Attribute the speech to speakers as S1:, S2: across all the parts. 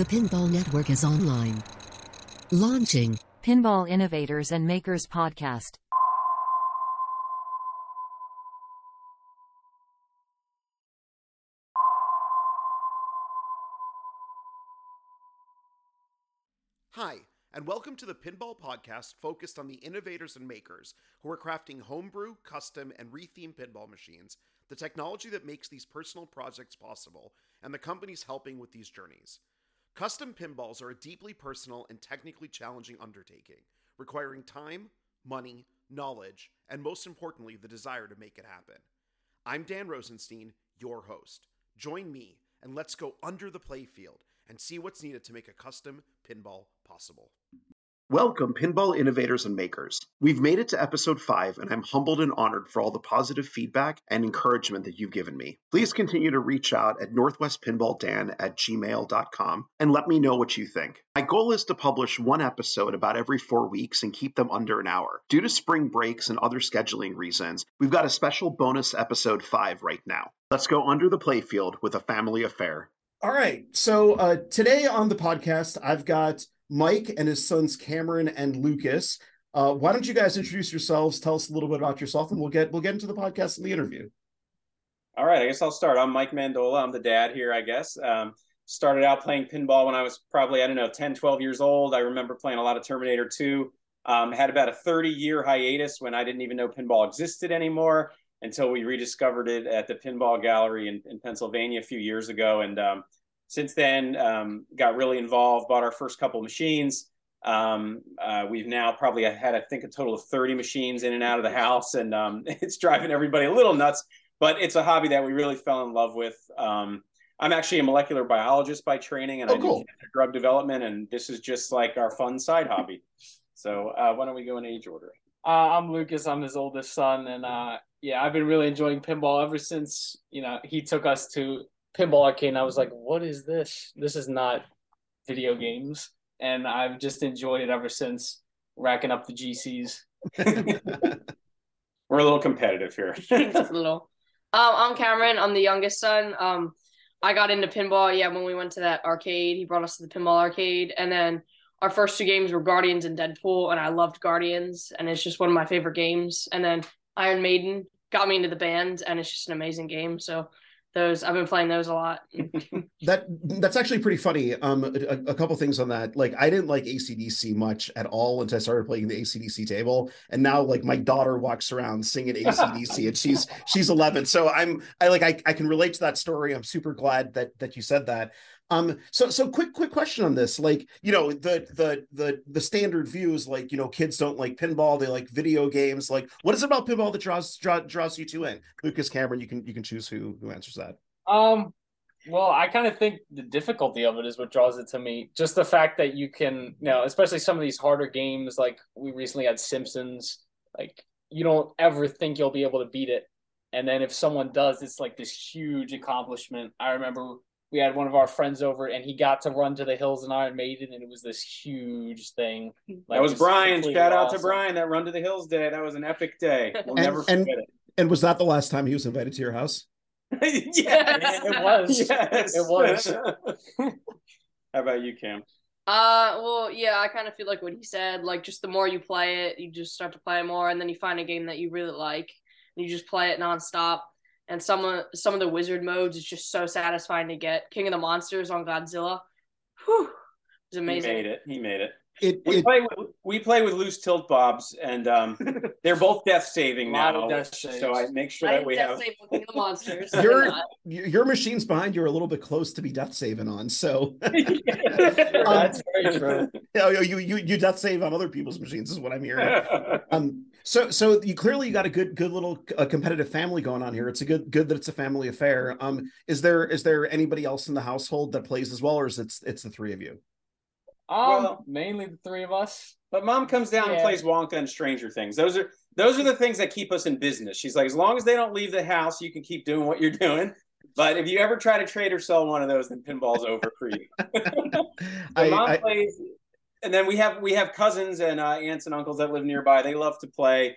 S1: The Pinball Network is online. Launching
S2: Pinball Innovators and Makers Podcast.
S3: Hi, and welcome to the Pinball Podcast focused on the innovators and makers who are crafting homebrew, custom, and retheme pinball machines, the technology that makes these personal projects possible, and the companies helping with these journeys. Custom pinballs are a deeply personal and technically challenging undertaking, requiring time, money, knowledge, and most importantly, the desire to make it happen. I'm Dan Rosenstein, your host. Join me and let's go under the playfield and see what's needed to make a custom pinball possible. Welcome, pinball innovators and makers. We've made it to episode 5, and I'm humbled and honored for all the positive feedback and encouragement that you've given me. Please continue to reach out at northwestpinballdan at gmail.com and let me know what you think. My goal is to publish one episode about every four weeks and keep them under an hour. Due to spring breaks and other scheduling reasons, we've got a special bonus episode 5 right now. Let's go under the playfield with a family affair.
S4: All right. So uh, today on the podcast, I've got Mike and his sons Cameron and Lucas. Uh, why don't you guys introduce yourselves? Tell us a little bit about yourself, and we'll get we'll get into the podcast and the interview.
S5: All right, I guess I'll start. I'm Mike Mandola. I'm the dad here, I guess. Um, started out playing pinball when I was probably, I don't know, 10, 12 years old. I remember playing a lot of Terminator 2. Um, had about a 30 year hiatus when I didn't even know pinball existed anymore until we rediscovered it at the Pinball Gallery in, in Pennsylvania a few years ago. And um, since then, um, got really involved, bought our first couple of machines. Um, uh, we've now probably had, I think, a total of 30 machines in and out of the house, and um, it's driving everybody a little nuts. But it's a hobby that we really fell in love with. Um, I'm actually a molecular biologist by training, and
S4: Oh,
S5: I do
S4: cool.
S5: cancer drug development, and this is just like our fun side hobby. So uh, why don't we go in age order?
S6: Uh, I'm Lucas. I'm his oldest son, and uh, yeah, I've been really enjoying pinball ever since you know he took us to pinball arcade. And I was like, "What is this? This is not video games." And I've just enjoyed it ever since, racking up the GCs.
S5: We're a little competitive here.
S7: Just a little. Um, I'm Cameron. I'm the youngest son. Um, I got into pinball. Yeah, when we went to that arcade, he brought us to the pinball arcade, and then our first two games were Guardians and Deadpool, and I loved Guardians, and it's just one of my favorite games. And then Iron Maiden got me into the band, and it's just an amazing game. So those I've been playing those a lot.
S4: That that's actually pretty funny. Um, a, a couple things on that. Like, I didn't like ACDC much at all until I started playing the ACDC table, and now like my daughter walks around singing ACDC, and she's she's 11. So I'm I like I, I can relate to that story. I'm super glad that that you said that. Um, so so quick quick question on this. Like, you know, the the the the standard view is like, you know, kids don't like pinball, they like video games. Like, what is it about pinball that draws draw, draws you two in? Lucas Cameron, you can you can choose who who answers that.
S6: Um, well, I kind of think the difficulty of it is what draws it to me. Just the fact that you can, you know, especially some of these harder games, like we recently had Simpsons. Like you don't ever think you'll be able to beat it, and then if someone does, it's like this huge accomplishment. I remember we had one of our friends over, and he got to run to the hills in Iron Maiden, and it was this huge thing. Like,
S5: That was
S6: just
S5: Brian.
S6: completely
S5: Shout out to. Brian. That Run to the Hills day. That was an epic day. We'll
S4: And-
S5: never
S4: and-
S5: forget it.
S4: And was that the last time he was invited to your house?
S5: yes,
S6: It was.
S5: Yes,
S6: It was.
S5: How about you, Cam?
S7: Uh, well, yeah, I kind of feel like what he said. Like, just the more you play it, you just start to play it more, and then you find a game that you really like, and you just play it nonstop. And some of some of the wizard modes is just so satisfying to get. King of the Monsters on Godzilla, whew, it's amazing.
S5: He made it. He made it.
S4: It,
S5: We
S4: it
S5: play. With, we play with loose tilt bobs, and um, they're both death saving
S6: A
S5: now.
S6: death
S5: so I make sure
S7: I
S5: that we
S7: death
S5: have.
S7: save with King of the Monsters.
S4: Your-
S7: I'm not.
S4: y- your machines behind you are a little bit close to be death saving on. So
S6: That's very true.
S4: you, you you you death save on other people's machines is what I'm hearing. Um, so so you clearly you got a good good little uh, competitive family going on here. It's a good good that it's a family affair. Um, is there is there anybody else in the household that plays as well, or is it it's the three of you?
S6: Um,
S5: Well-
S6: mainly the three of us.
S5: But mom comes down and plays Wonka and Stranger Things. Those are those are the things that keep us in business. She's like, as long as they don't leave the house, you can keep doing what you're doing. But if you ever try to trade or sell one of those, then pinball's over for you. So
S4: I,
S5: mom
S4: I,
S5: plays, and then we have we have cousins and uh, aunts and uncles that live nearby. They love to play,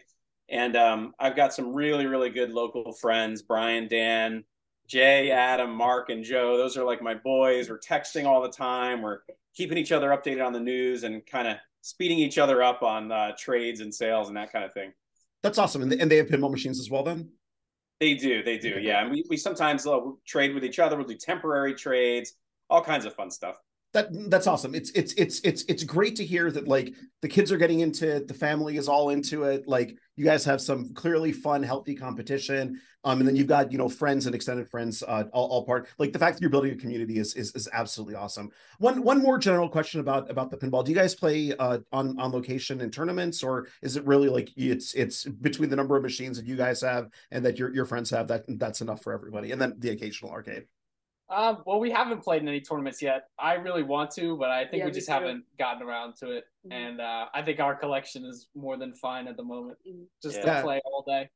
S5: and um, I've got some really really good local friends: Brian, Dan, Jay, Adam, Mark, and Joe. Those are like my boys. We're texting all the time. We're keeping each other updated on the news and kind of speeding each other up on uh, trades and sales and that kind of thing.
S4: That's awesome. And they, and they have pinball machines as well, then?
S5: They do. They do. Yeah. And we, we sometimes uh, trade with each other. We'll do temporary trades, all kinds of fun stuff
S4: that that's awesome. It's it's it's it's it's great to hear that like the kids are getting into it the family is all into it like you guys have some clearly fun healthy competition um and then you've got you know friends and extended friends uh all, all part. Like the fact that you're building a community is, is is absolutely awesome. One one more general question about about the pinball. Do you guys play uh on on location in tournaments or is it really like it's it's between the number of machines that you guys have and that your your friends have that that's enough for everybody? And then the occasional arcade
S6: um, well, we haven't played in any tournaments yet. I really want to, but I think yeah, we just haven't gotten around to it. Mm-hmm. And uh, I think our collection is more than fine at the moment, mm-hmm. just yeah. to play all day.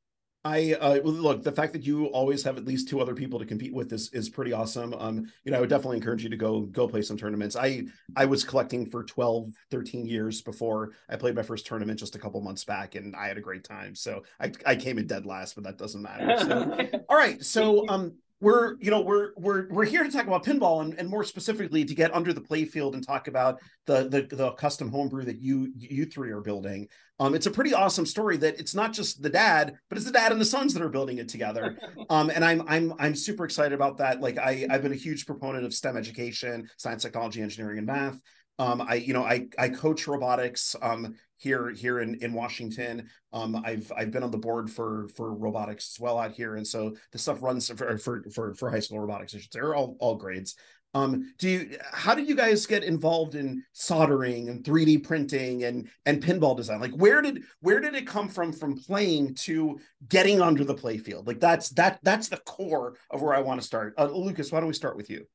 S4: I uh, look the fact that you always have at least two other people to compete with is is pretty awesome. Um, you know, I would definitely encourage you to go go play some tournaments. I I was collecting for 12, 13 years before I played my first tournament just a couple months back, and I had a great time. So I I came in dead last, but that doesn't matter. So, all right, so um we're you know we're we're we're here to talk about pinball and, and more specifically to get under the playfield and talk about the, the the custom homebrew that you you three are building. Um it's a pretty awesome story that it's not just the dad but it's the dad and the sons that are building it together. Um and i'm i'm i'm super excited about that. Like i i've been a huge proponent of stem education science technology engineering and math um, I, you know, I, I coach robotics um, here here in in Washington. Um, I've I've been on the board for for robotics as well out here, and so the stuff runs for for for, for high school robotics. I should say, or all all grades. Um, do you how did you guys get involved in soldering and 3D printing and and pinball design? Like where did where did it come from from playing to getting onto the playfield? Like that's that that's the core of where I want to start. Uh, Lucas, why don't we start with you?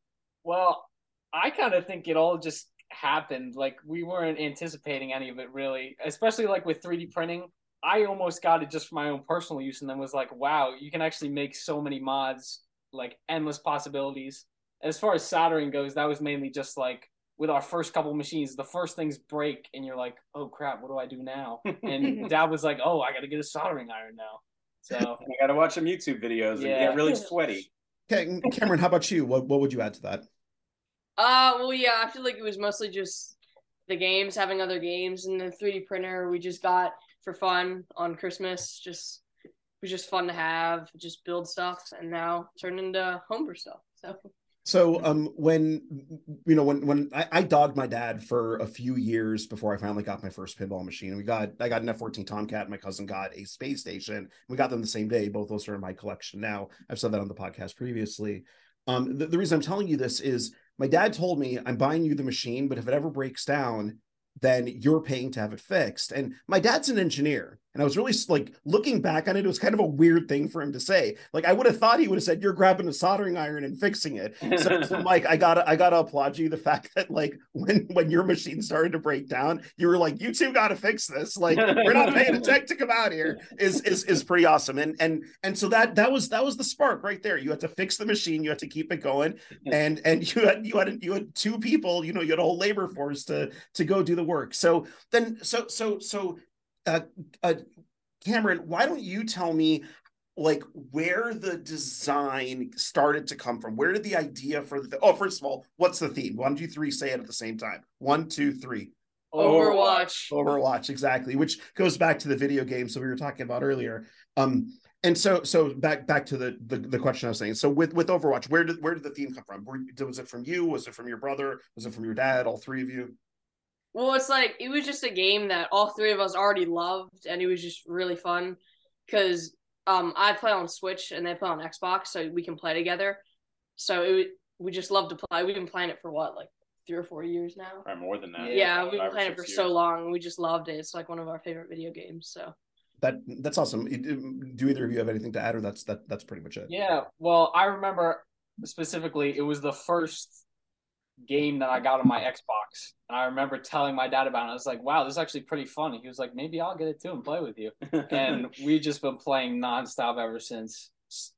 S6: Well, I kind of think it all just happened. Like we weren't anticipating any of it really, especially like with 3D printing. I almost got it just for my own personal use and then was like, wow, you can actually make so many mods, like endless possibilities. As far as soldering goes, that was mainly just like with our first couple machines, the first things break and you're like, oh crap, what do I do now? And dad was like, oh, I got to get a soldering iron now. So
S5: I got to watch some YouTube videos and get really sweaty.
S4: Okay, Cameron, how about you? What what would you add to that?
S7: Uh, well, yeah, I feel like it was mostly just the games, having other games, and the 3D printer we just got for fun on Christmas. Just it was just fun to have, just build stuff, and now turned into homebrew stuff. So.
S4: So um when you know when when I, I, dogged my dad for a few years before I finally got my first pinball machine. We got I got an F14 Tomcat, my cousin got a space station. We got them the same day. Both those are in my collection now. I've said that on the podcast previously. Um the, the reason I'm telling you this is my dad told me i'm buying you the machine but if it ever breaks down then you're paying to have it fixed. And my dad's an engineer and I was really like looking back on it, it was kind of a weird thing for him to say. Like I would have thought he would have said, "You're grabbing a soldering iron and fixing it." So, so Mike, I gotta I gotta applaud you the fact that like when when your machine started to break down, you were like, "You two got to fix this." Like we're not paying a tech to come out here. Is is is pretty awesome. And and and so that that was that was the spark right there. You had to fix the machine. You had to keep it going. And and you had you had you had two people. You know, you had a whole labor force to to go do the work. So then so so so uh, uh, Cameron, why don't you tell me like where the design started to come from? Where did the idea for the oh, first of all, what's the theme? One, two, three, say it at the same time. One, two, three.
S7: Overwatch.
S4: Overwatch, exactly, which goes back to the video game. So we were talking about earlier. Um, and so so back back to the, the the question I was saying. So with with Overwatch, where did where did the theme come from? Was it from you? Was it from your brother? Was it from your dad? All three of you?
S7: Well, it's like it was just a game that all three of us already loved, and it was just really fun because um, I play on Switch and they play on Xbox, so we can play together. So it we just love to play. We've been playing it for what, like three or four years now.
S5: Or more than that.
S7: Yeah, yeah we've been playing it for years. so long. We just loved it. It's like one of our favorite video games. So
S4: that that's awesome. Do either of you have anything to add, or that's that that's pretty much it?
S6: Yeah. Well, I remember specifically it was the first game that I got on my Xbox. And I remember telling my dad about it. I was like, wow, this is actually pretty fun. He was like, maybe I'll get it too and play with you. and we've just been playing nonstop ever since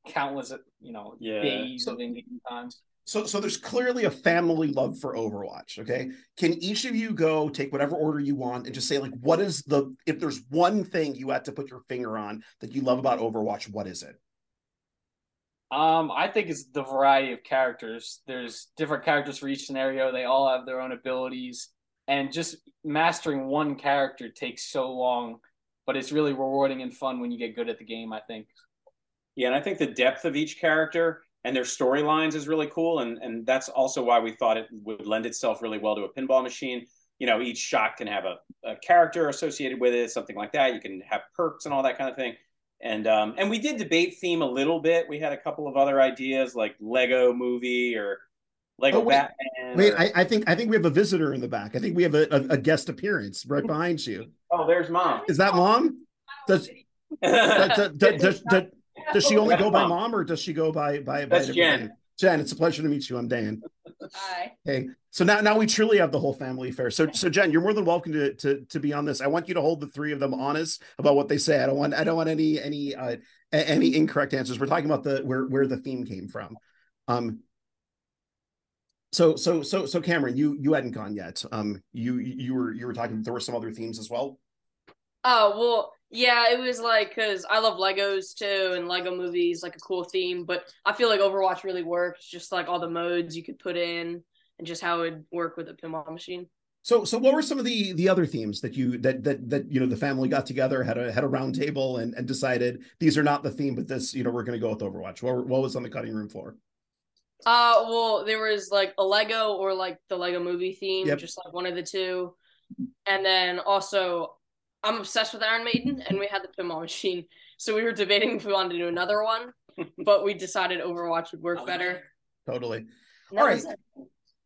S6: countless, you know, yeah. days so, of in-game times.
S4: So, so there's clearly a family love for Overwatch. Okay, can each of you go take whatever order you want and just say like, what is the if there's one thing you had to put your finger on that you love about Overwatch, what is it?
S6: Um, I think it's the variety of characters. There's different characters for each scenario. They all have their own abilities, and just mastering one character takes so long, but it's really rewarding and fun when you get good at the game. I think.
S5: Yeah, and I think the depth of each character and their storylines is really cool, and and that's also why we thought it would lend itself really well to a pinball machine. You know, each shot can have a, a character associated with it, something like that. You can have perks and all that kind of thing. And um, and we did debate theme a little bit. We had a couple of other ideas like Lego Movie or Lego
S4: Oh, wait.
S5: Batman.
S4: Wait,
S5: or-
S4: I, I think I think we have a visitor in the back. I think we have a, a, a guest appearance right behind you.
S5: oh, there's mom.
S4: Is that mom? Does does, does, does, does, does she only go by mom or does she go by by, by
S5: That's
S4: a
S5: Jen.
S4: name? Jen, it's a pleasure to meet you. I'm Dan.
S7: Hi.
S4: Okay, so now now we truly have the whole family affair. So so Jen, you're more than welcome to to to be on this. I want you to hold the three of them honest about what they say. I don't want I don't want any any uh any incorrect answers. We're talking about the where where the theme came from. Um. So so so so Cameron, you you hadn't gone yet. Um, you you were you were talking. There were some other themes as well.
S7: Oh well, yeah, it was like because I love Legos too, and Lego movies like a cool theme. But I feel like Overwatch really works, just like all the modes you could put in, and just how it would work with a pinball machine.
S4: So, so what were some of the the other themes that you that that that you know the family got together had a had a round table and and decided these are not the theme, but this you know we're going to go with Overwatch. What what was on the cutting room floor?
S7: Uh, well, there was like a Lego or like the Lego movie theme,
S4: Yep.
S7: just like one of the two. And then also, I'm obsessed with Iron Maiden, and we had the pinball machine, so we were debating if we wanted to do another one, but we decided Overwatch would work better.
S4: Totally.
S7: And
S4: All
S7: that
S4: right.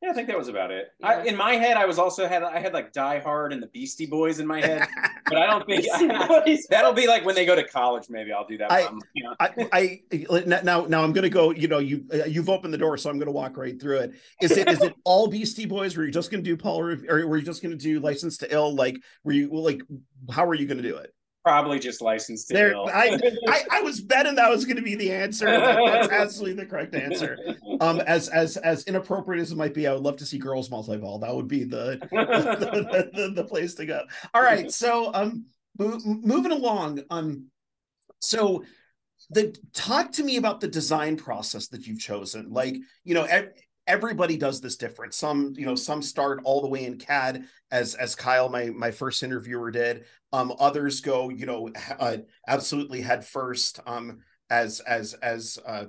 S5: Yeah, I think that was about it. I, in my head, I was also had I had like Die Hard and the Beastie Boys in my head, but I don't think that'll be like when they go to college. Maybe I'll do that.
S4: I-
S5: one, you know?
S4: I, I now now I'm going to go. You know, you uh, you've opened the door, so I'm going to walk right through it. Is it is it all Beastie Boys? Were you just going to do Paul, or were you just going to do License to Ill? Like, were you like, how are you going to do it?
S5: Probably just licensed to
S4: There. I, I I was betting that was going to be the answer. That's absolutely the correct answer. Um, as as as inappropriate as it might be, I would love to see girls multi-ball. That would be the the, the, the place to go. All right, so um, mo- moving along. Um, so the talk to me about the design process that you've chosen. Like, you know, everybody does this different. Some, you know, some start all the way in CAD, as as Kyle, my my first interviewer, did. Um, others go, you know, ha- uh, absolutely head first. Um, as as as uh,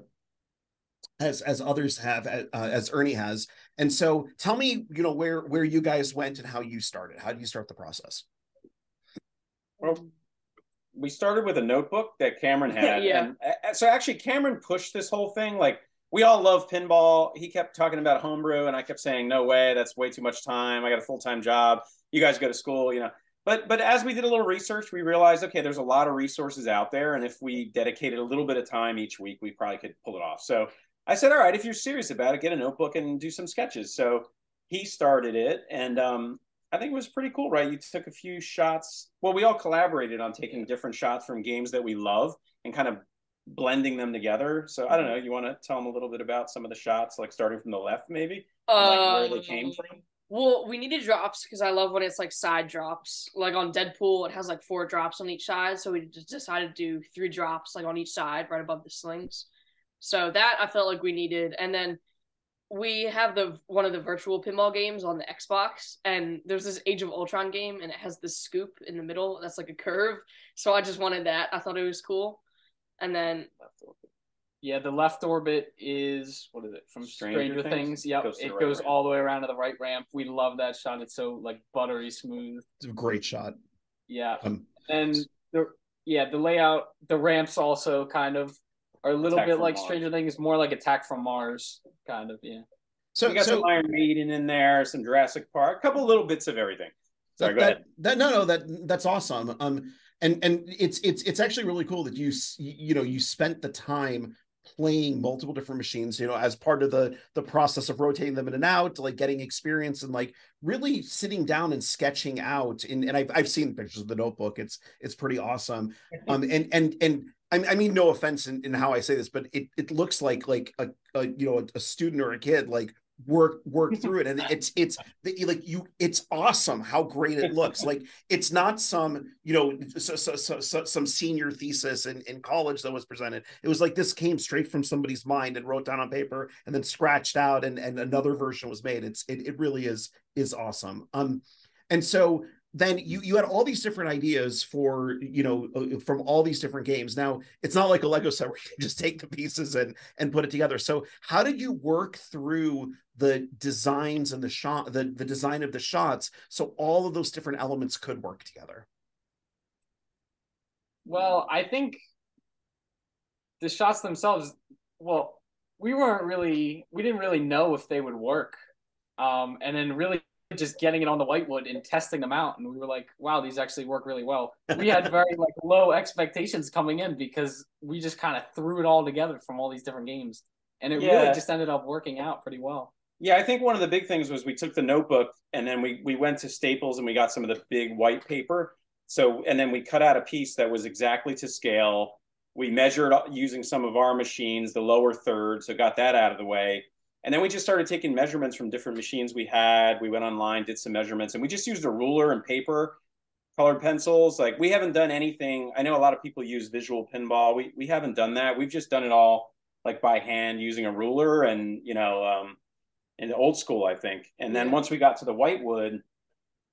S4: as as others have, uh, as Ernie has. And so, tell me, you know, where where you guys went and how you started. How do you start the process?
S5: Well, we started with a notebook that Cameron had.
S7: Yeah.
S5: And, uh, so actually, Cameron pushed this whole thing. Like we all love pinball. He kept talking about homebrew, and I kept saying, "No way, that's way too much time. I got a full time job. You guys go to school, you know." But but as we did a little research, we realized, okay, there's a lot of resources out there, and if we dedicated a little bit of time each week, we probably could pull it off. So I said, "All right, if you're serious about it, get a notebook and do some sketches." So he started it, and um, I think it was pretty cool, right? You took a few shots. Well, we all collaborated on taking different shots from games that we love and kind of blending them together. So I don't know. You want to tell them a little bit about some of the shots, like starting from the left, maybe, and, like where they came
S7: Um,
S5: from?
S7: Well, we needed drops because I love when it's like side drops. Like on Deadpool, it has like four drops on each side, so we just decided to do three drops like on each side, right above the slings. So that I felt like we needed, and then we have the one of the virtual pinball games on the Xbox, and there's this Age of Ultron game, and it has this scoop in the middle that's like a curve. So I just wanted that. I thought it was cool, and then
S6: Yeah, the left orbit is what is it from
S5: Stranger
S6: Stranger,
S5: Things?
S6: Things? Yep,
S5: Goes
S6: it
S5: right
S6: goes
S5: ramp.
S6: all the way around to the right ramp. We love that shot. It's so like buttery smooth.
S4: It's a great shot.
S6: Yeah,
S4: Um,
S6: and the yeah the layout, the ramps also kind of are a little
S5: Attack
S6: bit like
S5: Mars.
S6: Stranger Things, more like Attack from Mars, kind of. Yeah.
S4: so
S5: we got
S4: so
S5: some Iron Maiden in there, some Jurassic Park, a couple little bits of everything. Sorry,
S4: that,
S5: go
S4: that,
S5: ahead.
S4: that no no that that's awesome um and and it's it's it's actually really cool that you you know you spent the time playing multiple different machines you know as part of the the process of rotating them in and out like getting experience and like really sitting down and sketching out and, and I've, I've seen pictures of the notebook. It's it's pretty awesome. Um and and and I, I mean no offense in, in how i say this but it, it looks like like a, a you know a, a student or a kid like work work through it. And it's it's like you it's awesome how great it looks. Like it's not some you know so, so, so, so, some senior thesis in, in college that was presented. It was like this came straight from somebody's mind and wrote down on paper and then scratched out and and another version was made. It's it, it really is is awesome. Um and so then you you had all these different ideas for you know uh, from all these different games. Now it's not like a lego set where you just take the pieces and and put it together. So how did you work through the designs and the shot the, the design of the shots so all of those different elements could work together?
S6: Well i think the shots themselves well we weren't really we didn't really know if they would work. Um, and then really just getting it on the whitewood and testing them out and we were like wow these actually work really well. We had very like low expectations coming in because we just kind of threw it all together from all these different games and it yeah. really just ended up working out pretty well.
S5: Yeah i think one of the big things was we took the notebook and then we we went to staples and we got some of the big white paper. So and then we cut out a piece that was exactly to scale. We measured uh, using some of our machines the lower third so got that out of the way and then we just started taking measurements from different machines we had. We went online, did some measurements, and we just used a ruler and paper, colored pencils. Like we haven't done anything. I know a lot of people use visual pinball. We we haven't done that. We've just done it all like by hand using a ruler and you know um, in the old school, I think. And then once we got to the whitewood,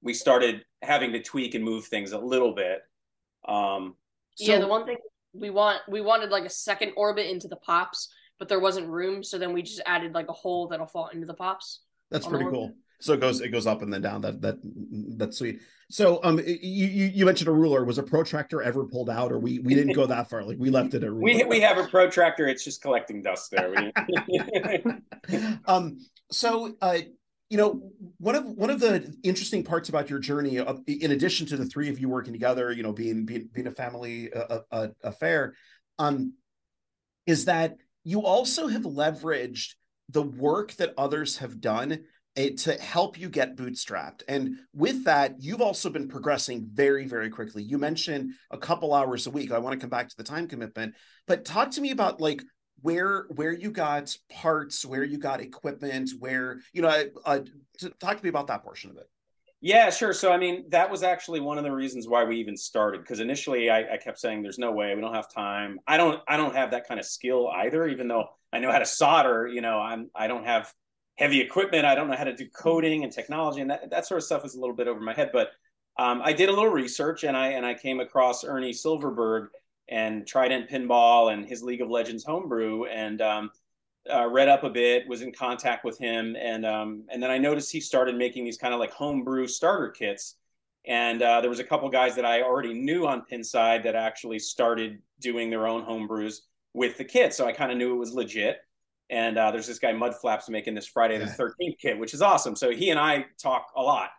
S5: we started having to tweak and move things a little bit. Um,
S7: so- yeah, the one thing we want we wanted like a second orbit into the pops but there wasn't room. So then we just added like a hole that'll fall into the pops.
S4: That's pretty cool. So it goes it goes up and then down. That that that's sweet. So um, you you mentioned a ruler. Was a protractor ever pulled out, or we we didn't go that far? Like we left it at ruler.
S5: We we have a protractor. It's just collecting dust there.
S4: um. So uh, you know one of one of the interesting parts about your journey, uh, in addition to the three of you working together, you know, being being being a family uh, uh, affair, um, is that you also have leveraged the work that others have done eh, to help you get bootstrapped. And with that, you've also been progressing very, very quickly. You mentioned a couple hours a week. I want to come back to the time commitment, but talk to me about like where where you got parts, where you got equipment, where you know, uh, talk to me about that portion of it.
S5: Yeah, sure. So, I mean, that was actually one of the reasons why we even started. Because initially, I, I, kept saying, "There's no way we don't have time." I don't. I don't have that kind of skill either. Even though I know how to solder, you know, I'm. I don't have heavy equipment. I don't know how to do coding and technology, and that that sort of stuff is a little bit over my head. But um, I did a little research, and I and I came across Ernie Silverberg and Trident Pinball and his League of Legends homebrew, and um, uh, read up a bit, was in contact with him, and um, and then I noticed he started making these kind of like homebrew starter kits. And uh, there was a couple guys that I already knew on Pinside that actually started doing their own homebrews with the kit, so I kind of knew it was legit. And uh, there's this guy Mudflaps making this Friday the 13th kit, which is awesome. So he and I talk a lot.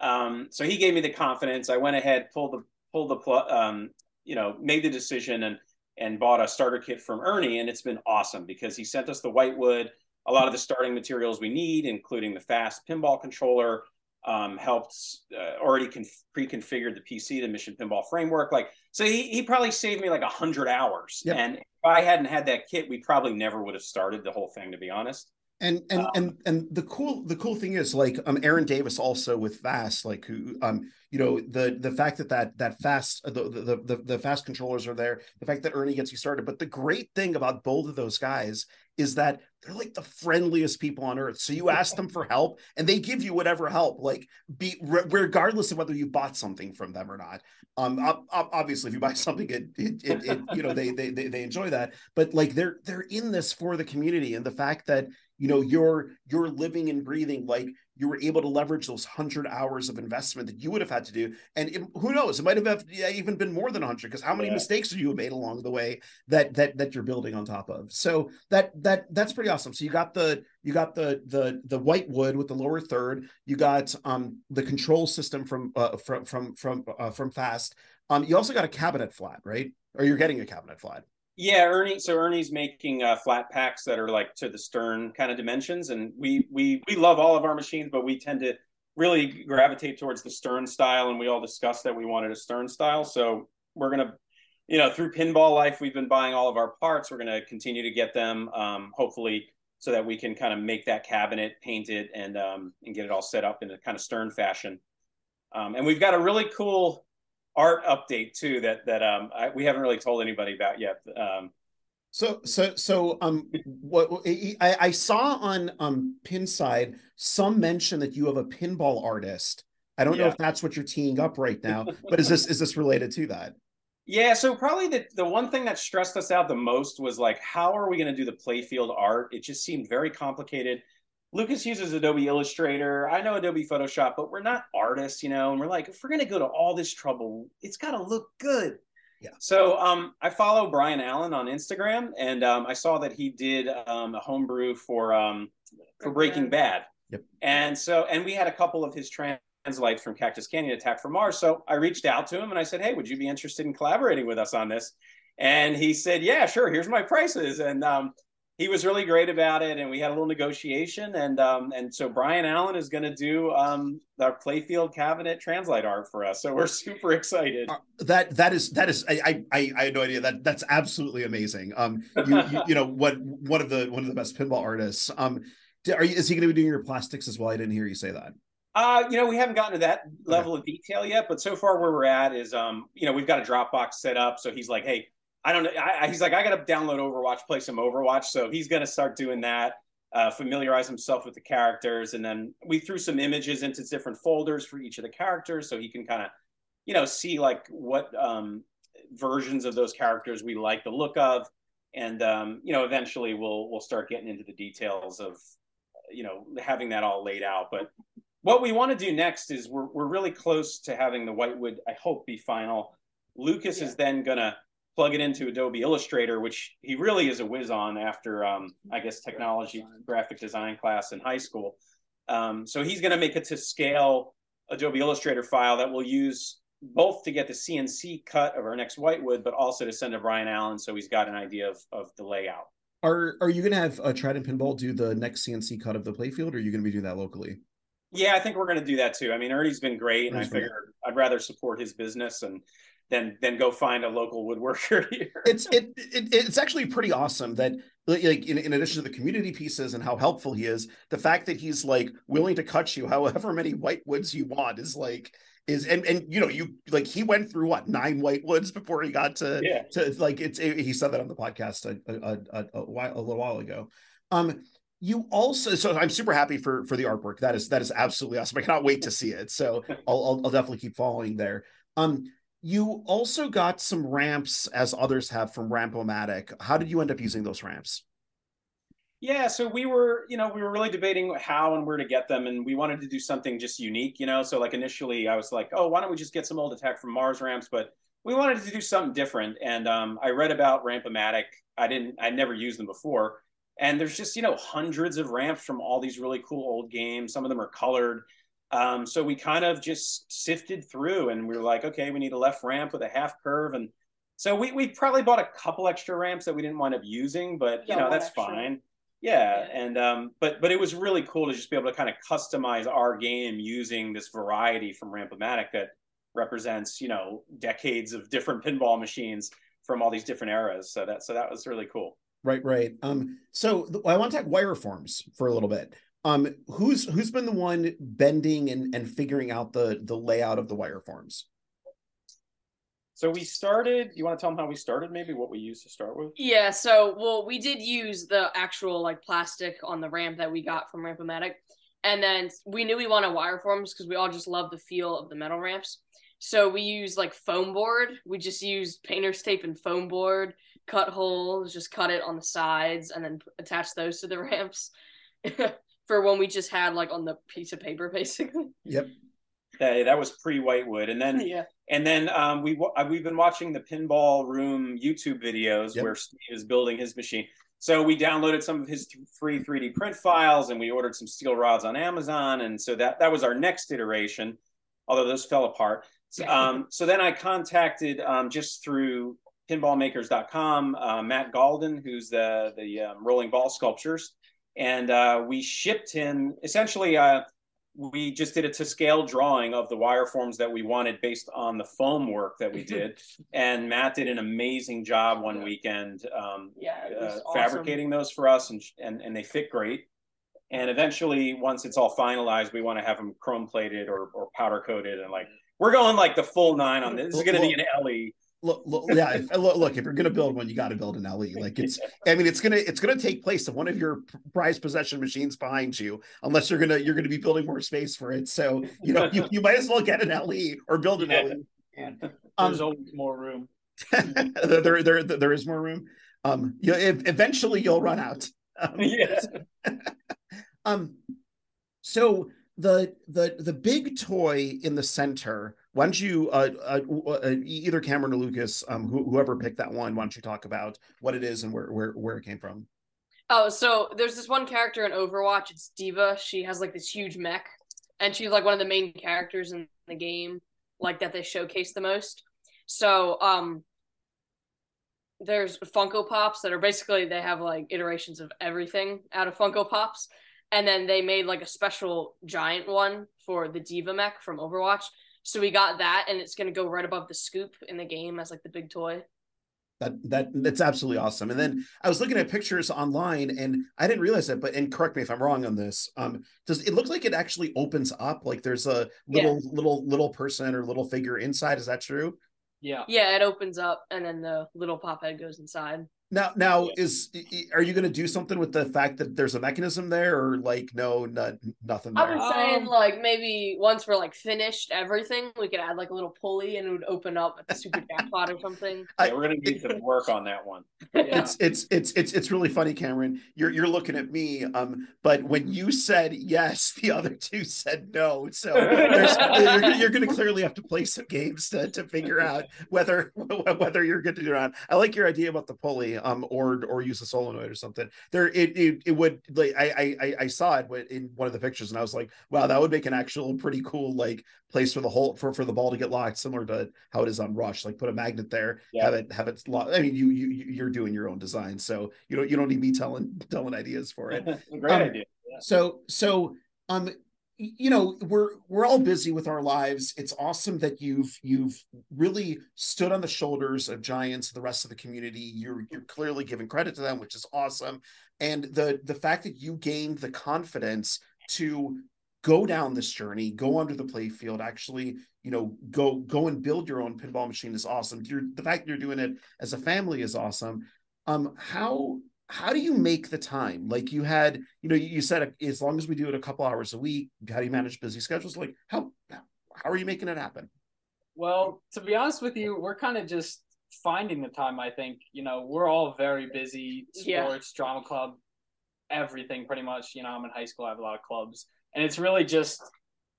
S5: Um, so he gave me the confidence. I went ahead, pulled the pulled the um, you know, made the decision, and and bought a starter kit from Ernie, and it's been awesome because he sent us the whitewood, a lot of the starting materials we need, including the fast pinball controller. Um, helped uh, already conf- pre-configured the PC, the Mission Pinball framework. Like, so he, he probably saved me like a hundred hours. Yep. And if I hadn't had that kit, we probably never would have started the whole thing, to be honest
S4: and and um, and and the cool the cool thing is like um aaron davis also with fast like who um you know the the fact that that that fast the, the the the fast controllers are there the fact that ernie gets you started. But the great thing about both of those guys is that they're like the friendliest people on earth. So you ask them for help and they give you whatever help like be regardless of whether you bought something from them or not. Um obviously if you buy something it it, it, it you know they, they they enjoy that. But like they're they're in this for the community and the fact that you know you're you're living and breathing like you were able to leverage those 100 hours of investment that you would have had to do. And it, who knows? It might have even been more than 100 because how many yeah. mistakes have you have made along the way that that that you're building on top of? So that that that's pretty awesome. So you got the you got the the the white wood with the lower third. You got um the control system from uh, from from from uh, from fast. Um you also got a cabinet flat right? Or you're getting a cabinet flat
S5: yeah, Ernie. So Ernie's making uh, flat packs that are like to the stern kind of dimensions, and we we we love all of our machines, but we tend to really gravitate towards the stern style, and we all discussed that we wanted a stern style. So we're gonna, you know, through Pinball Life, we've been buying all of our parts. We're gonna continue to get them. Um, hopefully, so that we can kind of make that cabinet, paint it, and um, and get it all set up in a kind of stern fashion. Um, and we've got a really cool art update too that that um, I, we haven't really told anybody about yet. Um,
S4: so so so um what I, I saw on um Pinside some mention that you have a pinball artist. I don't yeah. know if that's what you're teeing up right now, but is this is this related to that?
S5: Yeah, so probably the, the one thing that stressed us out the most was like, how are we going to do the playfield art? It just seemed very complicated. Lucas uses Adobe Illustrator. I know Adobe Photoshop, but we're not artists, you know. And we're like, if we're going to go to all this trouble, it's got to look good.
S4: Yeah.
S5: So um, I follow Brian Allen on Instagram, and um, I saw that he did um, a homebrew for um, for Breaking Bad.
S4: Yep.
S5: And so, and we had a couple of his trans Translite from Cactus Canyon Attack from Mars. So I reached out to him and I said, Hey, would you be interested in collaborating with us on this? And he said, Yeah, sure. Here's my prices. And um, he was really great about it. And we had a little negotiation. And um, and so Brian Allen is going to do um, our playfield cabinet translite art for us. So we're super excited. Uh,
S4: that that is that is I, I I had no idea that that's absolutely amazing. Um, you, you, you know what one of the one of the best pinball artists. Um, are you, is he going to be doing your plastics as well? I didn't hear you say that.
S5: Uh, you know, we haven't gotten to that level okay. of detail yet, but so far where we're at is, um, you know, we've got a Dropbox set up. So he's like, hey, I don't know. I, he's like, I got to download Overwatch, play some Overwatch. So he's going to start doing that, uh, familiarize himself with the characters. And then we threw some images into different folders for each of the characters so he can kind of, you know, see like what um, versions of those characters we like the look of. And, um, you know, eventually we'll, we'll start getting into the details of, you know, having that all laid out. But what we want to do next is we're, we're really close to having the whitewood i hope be final lucas yeah. is then going to plug it into adobe illustrator which he really is a whiz on after um, i guess technology graphic design class in high school. Um, so he's going to make it to scale adobe illustrator file that we'll use both to get the cnc cut of our next whitewood but also to send to brian allen so he's got an idea of, of the layout.
S4: Are are you going to have uh, trident pinball do the next cnc cut of the playfield or are you going to be doing that locally?
S5: Yeah, I think we're going to do that too. I mean, Ernie's been great, and I figured I'd rather support his business and than than go find a local woodworker here.
S4: it's it, it, it's actually pretty awesome that like in, in addition to the community pieces and how helpful he is, the fact that he's like willing to cut you however many white woods you want is like is and and you know you like he went through what nine white woods before he got to
S5: yeah.
S4: to like it's he said that on the podcast a, a, a, a while a little while ago. Um, you also so i'm super happy for for the artwork that is that is absolutely awesome i cannot wait to see it so I'll, I'll, I'll definitely keep following there um you also got some ramps as others have from rampomatic. How did you end up using those ramps?
S5: Yeah so we were you know we were really debating how and where to get them and we wanted to do something just unique you know? So like initially i was like oh why don't we just get some old attack from mars ramps? But we wanted to do something different and um, i read about rampomatic. I didn't i never used them before. And there's just you know hundreds of ramps from all these really cool old games. Some of them are colored um, so we kind of just sifted through and we were like okay we need a left ramp with a half curve and so we, we probably bought a couple extra ramps that we didn't wind up using but you yeah, know that's extra. fine yeah, yeah. and um, but but it was really cool to just be able to kind of customize our game using this variety from rampomatic that represents you know decades of different pinball machines from all these different eras so that so that was really cool
S4: Right, right. Um, so I want to talk wire forms for a little bit. Um, who's who's been the one bending and, and figuring out the the layout of the wire forms?
S5: So we started. You want to tell them how we started? Maybe what we used to start with.
S7: Yeah. So well, we did use the actual like plastic on the ramp that we got from Rampomatic, and then we knew we wanted wire forms because we all just love the feel of the metal ramps. So we use like foam board. We just use painter's tape and foam board cut holes, just cut it on the sides, and then attach those to the ramps for when we just had like on the piece of paper, basically.
S4: Yep.
S5: Hey, that was pre Whitewood, and then
S7: yeah,
S5: and then um, we we've been watching the Pinball Room YouTube videos yep. where Steve is building his machine. So we downloaded some of his free 3D print files, and we ordered some steel rods on Amazon, and so that that was our next iteration. Although those fell apart. So, um, so then I contacted um, just through pinballmakers.com, uh, Matt Galden, who's the the um, rolling ball sculptures, and uh, we shipped him essentially. Uh, we just did a to scale drawing of the wire forms that we wanted based on the foam work that we did. and Matt did an amazing job one weekend um,
S7: Yeah,
S5: uh,
S7: awesome.
S5: fabricating those for us, and, and and they fit great. And eventually, once it's all finalized, we want to have them chrome plated or, or powder coated, and like we're going like the full nine on this. This is going to be an. LE.
S4: Look, look, yeah. If, look, look, if you're gonna build one, you got to build an LE. Like it's, I mean, it's gonna it's gonna take place of one of your prized possession machines behind you, unless you're gonna you're gonna be building more space for it. So you know you, you might as well get an LE or build an
S5: Yeah.
S4: LE.
S6: There's
S4: Um,
S6: always more room.
S4: there, there, there, there is more room. Um, you ev- eventually you'll run out. Um,
S5: yes.
S4: um, so the the the big toy in the center. Why don't you, uh, uh, uh, either Cameron or Lucas, um, who, whoever picked that one, why don't you talk about what it is and where where where it came from?
S7: Oh, so there's this one character in Overwatch. It's D.Va. She has like this huge mech, and she's like one of the main characters in the game, like that they showcase the most. So, um, there's Funko Pops that are basically they have like iterations of everything out of Funko Pops, and then they made like a special giant one for the D.Va mech from Overwatch. So we got that, and it's gonna go right above the scoop in the game as like the big toy.
S4: That that that's absolutely awesome. And then I was looking at pictures online, and I didn't realize it. But and correct me if I'm wrong on this. Um, does it look like it actually opens up? Like there's a little little little person or little figure inside? Is that true?
S6: Yeah.
S7: Yeah, it opens up, and then the little pop head goes inside.
S4: Now, now is i- i- are you going to do something with the fact that there's a mechanism there, or like no, not, nothing
S7: I've
S4: there?
S7: been saying
S6: Um,
S7: like maybe once we're like finished everything, we could add like a little pulley and it would open up at the super jackpot or something.
S4: I-
S5: Yeah, we're going to need some work on that one.
S6: Yeah.
S4: It's it's it's it's it's really funny, Cameron. You're you're looking at me, um, but when you said yes, the other two said no. So there's, you're, you're going to clearly have to play some games to, to figure out whether whether you're good to do or not. I like your idea about the pulley, um, or or use a solenoid or something. There, it it, it would like I, I I saw it in one of the pictures, and I was like, wow, that would make an actual pretty cool like place for the whole for for the ball to get locked, similar to how it is on Rush. Like put a magnet there,
S5: Yeah.
S4: have it have it locked. I mean, you you you- you're doing your own design, so you don't you don't need me telling telling ideas for it.
S5: Great
S4: Um,
S5: idea.
S4: So so um you know we're we're all busy with our lives. It's awesome that you've you've really stood on the shoulders of giants, the rest of the community. You're you're clearly giving credit to them, which is awesome. And the the fact that you gained the confidence to go down this journey, go onto the play field, actually, you know, go go and build your own pinball machine is awesome. You're the fact you're doing it as a family is awesome. Um, how how do you make the time? Like you had, you know, you said as long as we do it a couple hours a week, how do you manage busy schedules? Like how how are you making it happen?
S6: Well, to be honest with you, we're kind of just finding the time. I think you know we're all very busy.
S7: Yeah.
S6: Sports, drama club, everything pretty much. You know, I'm in high school. I have a lot of clubs, and it's really just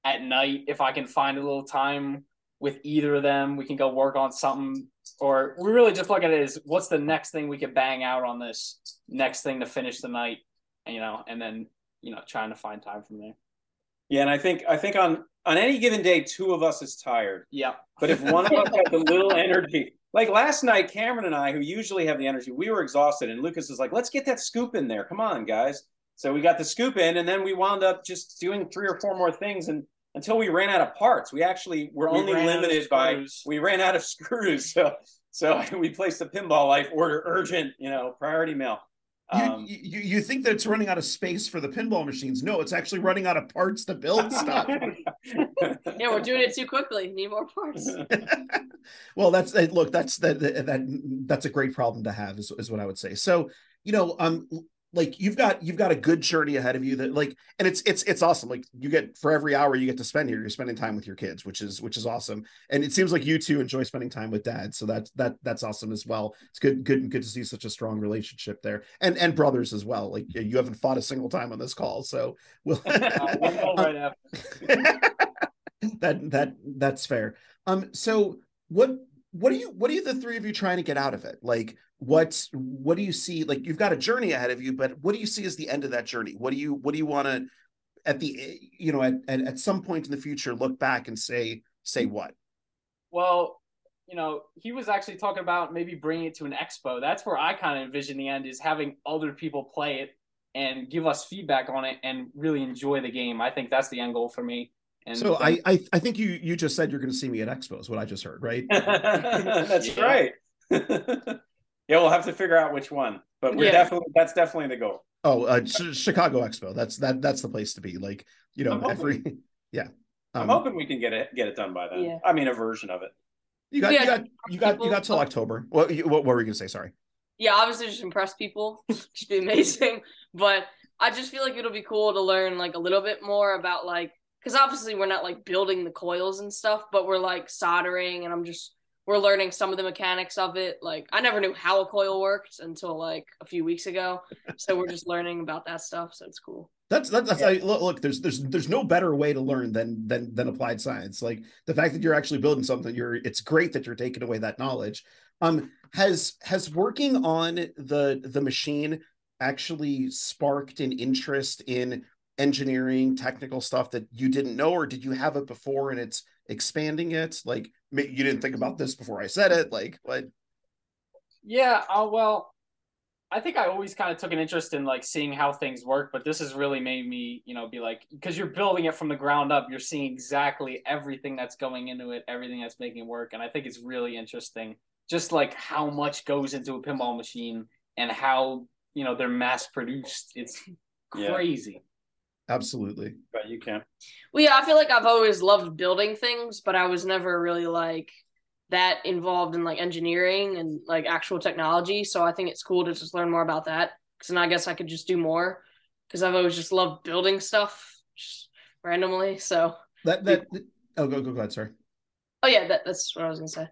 S6: at night if I can find a little time with either of them, we can go work on something. Or we really just look at it as what's the next thing we could bang out on this next thing to finish the night, and, you know, and then you know trying to find time from there.
S5: Yeah, and I think I think on on any given day, two of us is tired.
S6: Yeah.
S5: But if one of us has a little energy, like last night, Cameron and I, who usually have the energy, we were exhausted, and Lucas is like, "Let's get that scoop in there. Come on, guys." So we got the scoop in, and then we wound up just doing three or four more things, and until we ran out of parts, we actually were
S6: We
S5: only
S6: ran out of
S5: limited by we ran out of screws. So so we placed the pinball life order urgent, you know, priority mail.
S4: You,
S5: Um,
S4: you you think that it's running out of space for the pinball machines? No, it's actually running out of parts to build stuff.
S7: Yeah, we're doing it too quickly. Need more parts.
S4: well, that's uh, look, that's that, that that that's a great problem to have, is, is what I would say. So, you know, um, like you've got you've got a good journey ahead of you that like, and it's it's it's awesome. Like you get for every hour you get to spend here, you're spending time with your kids, which is which is awesome. And it seems like you two enjoy spending time with dad, so that's that that's awesome as well. It's good good good to see such a strong relationship there, and and brothers as well. Like you haven't fought a single time on this call, so we'll.
S6: Uh, we'll go right after.
S4: that that that's fair. Um, so what what are you what are the three of you trying to get out of it? Like what what do you see? Like you've got a journey ahead of you, but what do you see as the end of that journey? What do you what do you want to at the you know at, at at some point in the future look back and say say what?
S6: Well, you know, he was actually talking about maybe bringing it to an expo. That's where I kind of envision the end is having other people play it and give us feedback on it and really enjoy the game. I think that's the end goal for me. And
S4: so I, I I think you you just said you're going to see me at expos. What I just heard, right?
S5: that's
S6: Yeah.
S5: right. yeah, we'll have to figure out which one, but we're
S7: Yeah.
S5: definitely that's definitely the goal.
S4: Oh, uh, Ch- Chicago Expo. That's that that's the place to be. Like you know
S5: hoping-
S4: every yeah.
S5: I'm
S4: Um,
S5: hoping we can get it get it done by then.
S7: Yeah.
S5: I mean, a version of it.
S4: you got
S7: Yeah,
S4: you got you got you got till October. What you- what, what were you going to say? Sorry.
S7: yeah, obviously just impress people, Should be amazing. But I just feel like it'll be cool to learn like a little bit more about like because obviously we're not like building the coils and stuff, but we're like soldering, and I'm just we're learning some of the mechanics of it. Like I never knew how a coil worked until like a few weeks ago, so we're just learning about that stuff. So it's cool.
S4: That's that's, that's I, look, look. There's there's there's no better way to learn than than than applied science. Like the fact that you're actually building something. You're it's great that you're taking away that knowledge. Um, has has working on the the machine actually sparked an interest in engineering technical stuff that you didn't know, or did you have it before and it's expanding it? Like you didn't think about this before I said it. Like what?
S6: Yeah, uh, well, I think I always kind of took an interest in like seeing how things work, but this has really made me, you know, be like because you're building it from the ground up, you're seeing exactly everything that's going into it, everything that's making it work, and I think it's really interesting, just like how much goes into a pinball machine and how you know they're mass produced. It's
S5: Yeah.
S6: Crazy.
S4: Absolutely.
S5: But you can.
S7: Well, yeah, I feel like I've always loved building things, but I was never really like that involved in like engineering and like actual technology. So I think it's cool to just learn more about that because then I guess I could just do more because I've always just loved building stuff just randomly. So
S4: That that. Oh, go go go ahead. Sorry.
S7: oh yeah, that, that's what I was gonna say.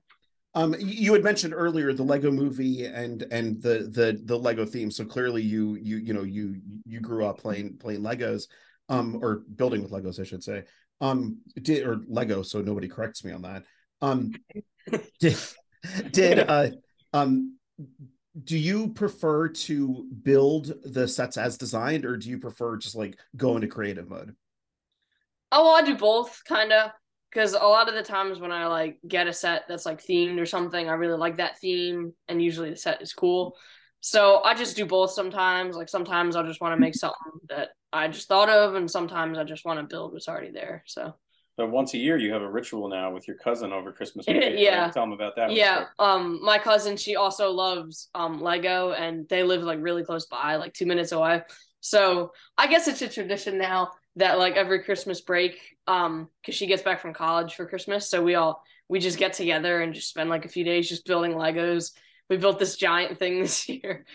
S4: Um, you had mentioned earlier the Lego Movie and and the the the Lego theme. So clearly, you you you know you you grew up playing playing Legos, um, or building with Legos, I should say. Um, did or Lego? So nobody corrects me on that. Um, did did uh um do you prefer to build the sets as designed, or do you prefer just like go into creative mode?
S7: Oh, well, I do both kind of because a lot of the times when I like get a set that's like themed or something, I really like that theme, and usually the set is cool. So I just do both sometimes. Like sometimes I just want to make something that I just thought of, and sometimes I just want to build what's already there. So
S5: But once a year, you have a ritual now with your cousin over Christmas. weekend,
S7: Yeah.
S5: right? Tell them about that.
S7: yeah, um, my cousin she also loves um Lego, and they live like really close by, like two minutes away. So I guess it's a tradition now that like every Christmas break, um, because she gets back from college for Christmas, so we all we just get together and just spend like a few days just building Legos. We built this giant thing this year.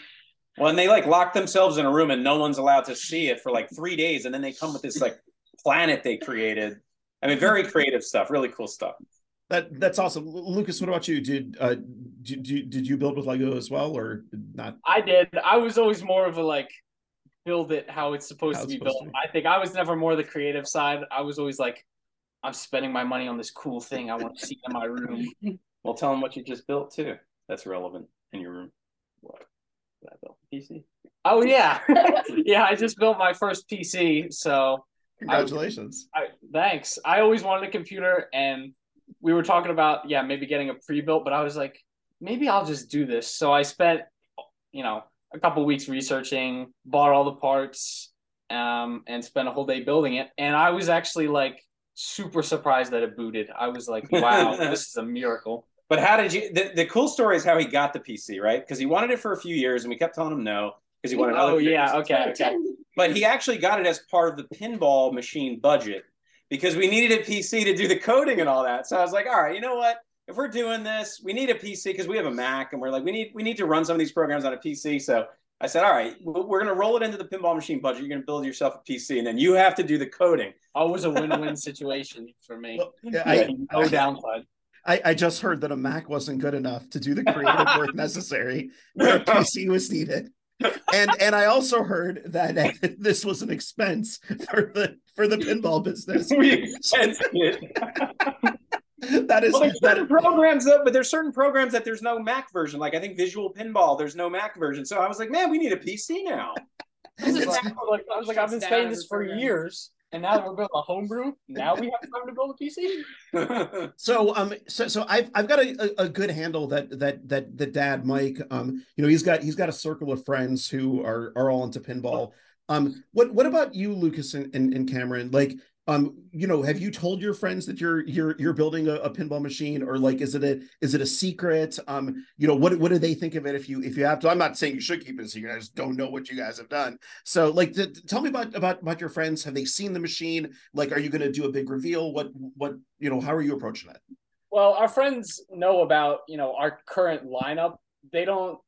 S5: Well, and they like lock themselves in a room and no one's allowed to see it for like three days, and then they come with this like planet they created. I mean, very creative stuff, really cool stuff.
S4: That that's awesome, Lucas. What about you? Did uh did, did, did you build with Lego as well, or not?
S6: I did. I was always more of a like build it how it's supposed
S4: How
S6: to be
S4: supposed
S6: built.
S4: to be.
S6: I think I was never more the creative side. I was always like, I'm spending my money on this cool thing I want to see in my room.
S5: Well, tell them what you just built too. That's relevant in your room. What? Did I built PC?
S6: Oh yeah, yeah. I just built my first PC, so
S4: Congratulations.
S6: I, thanks. I always wanted a computer, and we were talking about yeah maybe getting a pre-built, but I was like maybe I'll just do this. So I spent you know a couple weeks researching, bought all the parts, um, and spent a whole day building it. And I was actually like super surprised that it booted. I was like, wow, this is a miracle.
S5: But how did you? The, the cool story is how he got the PC, right? Because he wanted it for a few years, and we kept telling him no because he wanted.
S6: Oh yeah, okay, okay.
S5: But he actually got it as part of the pinball machine budget because we needed a PC to do the coding and all that. So I was like, all right, you know what? If we're doing this, we need a PC because we have a Mac, and we're like, we need we need to run some of these programs on a PC. So I said, all right, we're going to roll it into the pinball machine budget. You're going to build yourself a PC, and then you have to do the coding.
S6: Always a win-win situation for me.
S4: Well, yeah,
S6: Yeah,
S4: I,
S6: no downside.
S4: I, I just heard that a Mac wasn't good enough to do the creative work necessary where a PC was needed. And and I also heard that this was an expense for the for the pinball business.
S5: we expensed it.
S4: That is
S5: Well, there's
S4: that
S5: certain programs though, but there's certain programs that there's no Mac version. Like I think Visual Pinball, there's no Mac version. So I was like, man, we need a PC now.
S7: This is
S6: like, I was like, I've been saying this for years, and now that we're building a homebrew. Now we have time to build a PC.
S4: so um so so I've I've got a, a, a good handle that that that the dad Mike um you know he's got he's got a circle of friends who are are all into pinball Um, what what about you, Lucas and, and, and Cameron? Like, um, you know, have you told your friends that you're you're you're building a, a, pinball machine, or like, is it a is it a secret? Um, you know, what what do they think of it if you if you have to? I'm not saying you should keep it a secret. I just don't know what you guys have done. So, like, th- tell me about about about your friends. Have they seen the machine? Like, are you going to do a big reveal? What what you know? How are you approaching it?
S6: Well, our friends know about you know our current lineup. They don't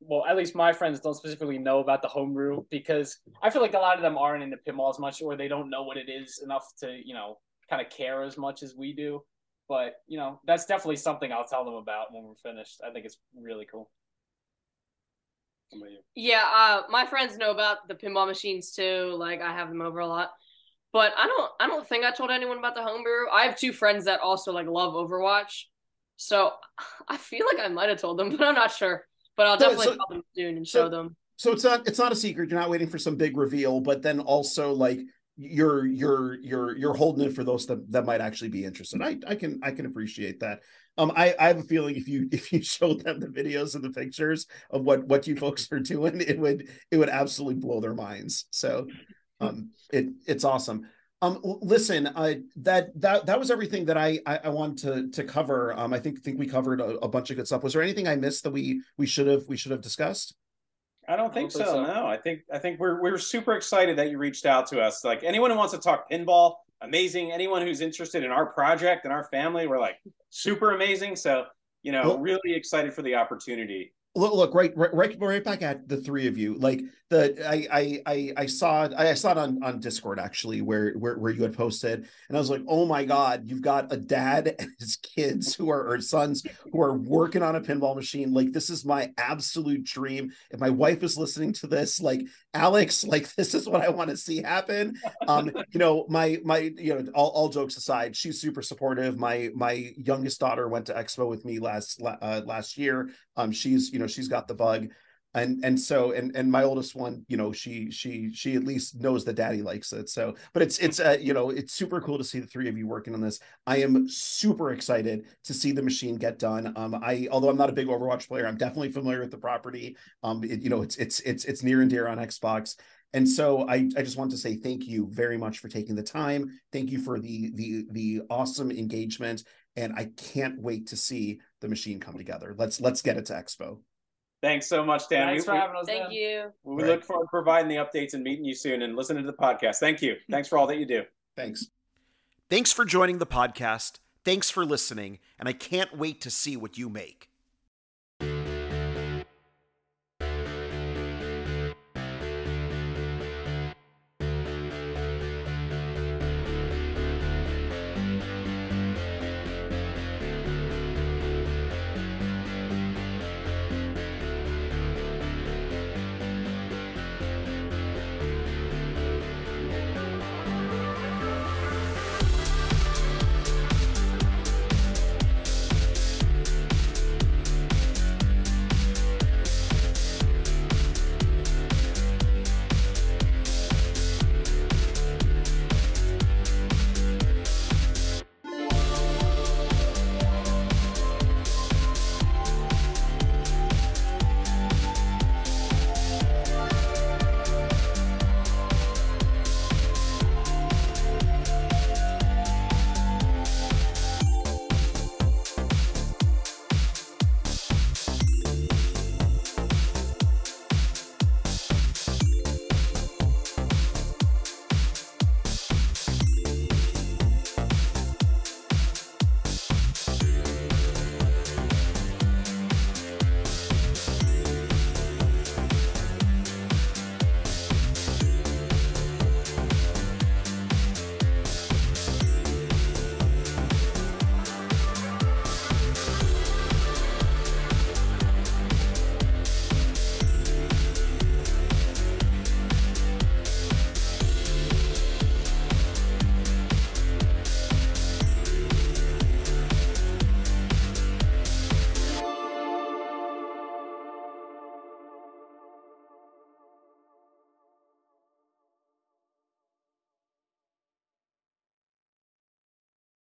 S6: well, at least my friends don't specifically know about the homebrew because I feel like a lot of them aren't into pinball as much or they don't know what it is enough to, you know, kind of care as much as we do. But, you know, that's definitely something I'll tell them about when we're finished. I think it's really cool.
S7: Yeah, uh, my friends know about the pinball machines too. Like I have them over a lot. But I don't I don't think I told anyone about the homebrew. I have two friends that also like love Overwatch. So I feel like I might have told them, but I'm not sure. But I'll definitely so, tell them soon and show them.
S4: So it's not it's not a secret. You're not waiting for some big reveal, but then also like you're you're you're you're holding it for those that, that might actually be interested. I I can I can appreciate that. Um, I, I have a feeling if you if you showed them the videos and the pictures of what what you folks are doing, it would it would absolutely blow their minds. So, um, it it's awesome. Um, listen, uh, that that that was everything that I I, I wanted to to cover. Um, I think think we covered a, a, bunch of good stuff. Was there anything I missed that we we should have we should have discussed?
S5: I don't think, I don't so, think so. No, I think I think we're we're super excited that you reached out to us. Like anyone who wants to talk pinball, amazing. Anyone who's interested in our project and our family, we're like super amazing. So you know, well, really excited for the opportunity
S4: look, look right, right, right back at the three of you. Like the I I I saw it, I saw it on on Discord actually, where where where you had posted, and I was like, oh my god, you've got a dad and his kids who are or sons who are working on a pinball machine. Like this is my absolute dream. If my wife is listening to this, like Alex, like this is what I want to see happen. Um, you know, my my you know, all, all jokes aside, she's super supportive. My my youngest daughter went to Expo with me last uh, last year. Um, she's you know she's got the bug and and so and and my oldest one you know she she she at least knows that daddy likes it so but it's it's uh, you know it's super cool to see the three of you working on this i am super excited to see the machine get done um i although i'm not a big overwatch player i'm definitely familiar with the property um it, you know it's it's it's it's near and dear on xbox and so I, I just want to say thank you very much for taking the time. Thank you for the the the awesome engagement, and I can't wait to see the machine come together. Let's let's get it to Expo.
S5: Thanks so much, Dan.
S6: Thanks we, for having us.
S7: Thank Dan. you.
S5: We right. look forward to providing the updates and meeting you soon and listening to the podcast. Thank you. Thanks for all that you do.
S4: Thanks.
S3: Thanks for joining the podcast. Thanks for listening, and I can't wait to see what you make.